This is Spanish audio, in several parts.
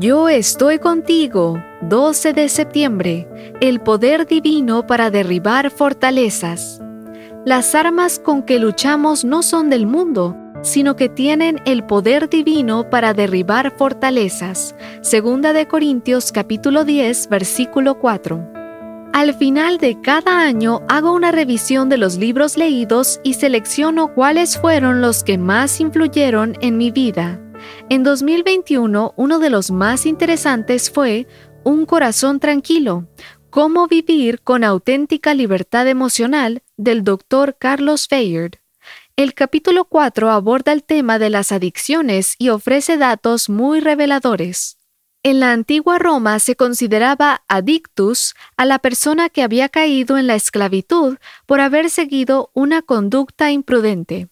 Yo estoy contigo, 12 de septiembre, el poder divino para derribar fortalezas. Las armas con que luchamos no son del mundo, sino que tienen el poder divino para derribar fortalezas. Segunda de Corintios capítulo 10, versículo 4. Al final de cada año hago una revisión de los libros leídos y selecciono cuáles fueron los que más influyeron en mi vida. En 2021, uno de los más interesantes fue Un corazón tranquilo, cómo vivir con auténtica libertad emocional del Dr. Carlos Fayard. El capítulo 4 aborda el tema de las adicciones y ofrece datos muy reveladores. En la antigua Roma se consideraba adictus a la persona que había caído en la esclavitud por haber seguido una conducta imprudente.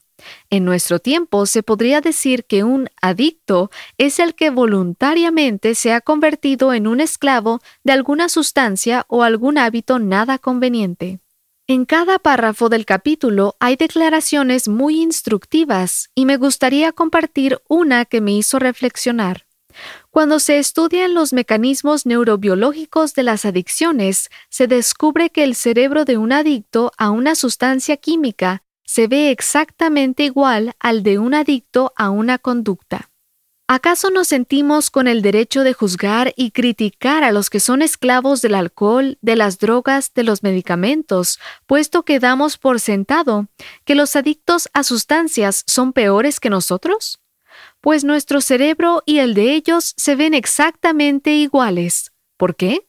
En nuestro tiempo se podría decir que un adicto es el que voluntariamente se ha convertido en un esclavo de alguna sustancia o algún hábito nada conveniente. En cada párrafo del capítulo hay declaraciones muy instructivas y me gustaría compartir una que me hizo reflexionar. Cuando se estudian los mecanismos neurobiológicos de las adicciones, se descubre que el cerebro de un adicto a una sustancia química se ve exactamente igual al de un adicto a una conducta. ¿Acaso nos sentimos con el derecho de juzgar y criticar a los que son esclavos del alcohol, de las drogas, de los medicamentos, puesto que damos por sentado que los adictos a sustancias son peores que nosotros? Pues nuestro cerebro y el de ellos se ven exactamente iguales. ¿Por qué?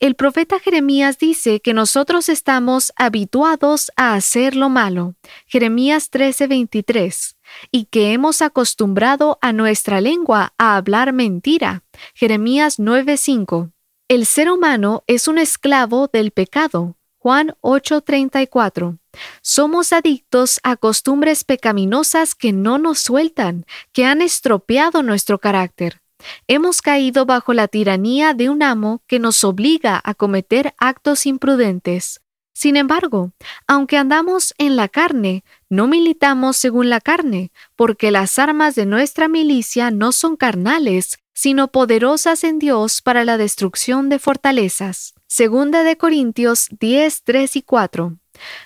El profeta Jeremías dice que nosotros estamos habituados a hacer lo malo, Jeremías 13:23, y que hemos acostumbrado a nuestra lengua a hablar mentira, Jeremías 9:5. El ser humano es un esclavo del pecado, Juan 8:34. Somos adictos a costumbres pecaminosas que no nos sueltan, que han estropeado nuestro carácter. Hemos caído bajo la tiranía de un amo que nos obliga a cometer actos imprudentes. Sin embargo, aunque andamos en la carne, no militamos según la carne, porque las armas de nuestra milicia no son carnales, sino poderosas en Dios para la destrucción de fortalezas. Segunda de Corintios 10, 3 y 4.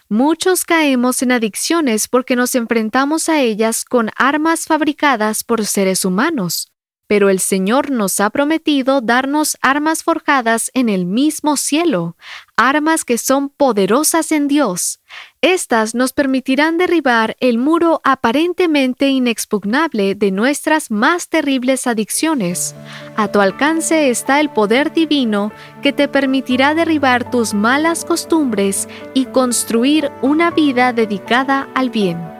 Muchos caemos en adicciones porque nos enfrentamos a ellas con armas fabricadas por seres humanos pero el Señor nos ha prometido darnos armas forjadas en el mismo cielo, armas que son poderosas en Dios. Estas nos permitirán derribar el muro aparentemente inexpugnable de nuestras más terribles adicciones. A tu alcance está el poder divino que te permitirá derribar tus malas costumbres y construir una vida dedicada al bien.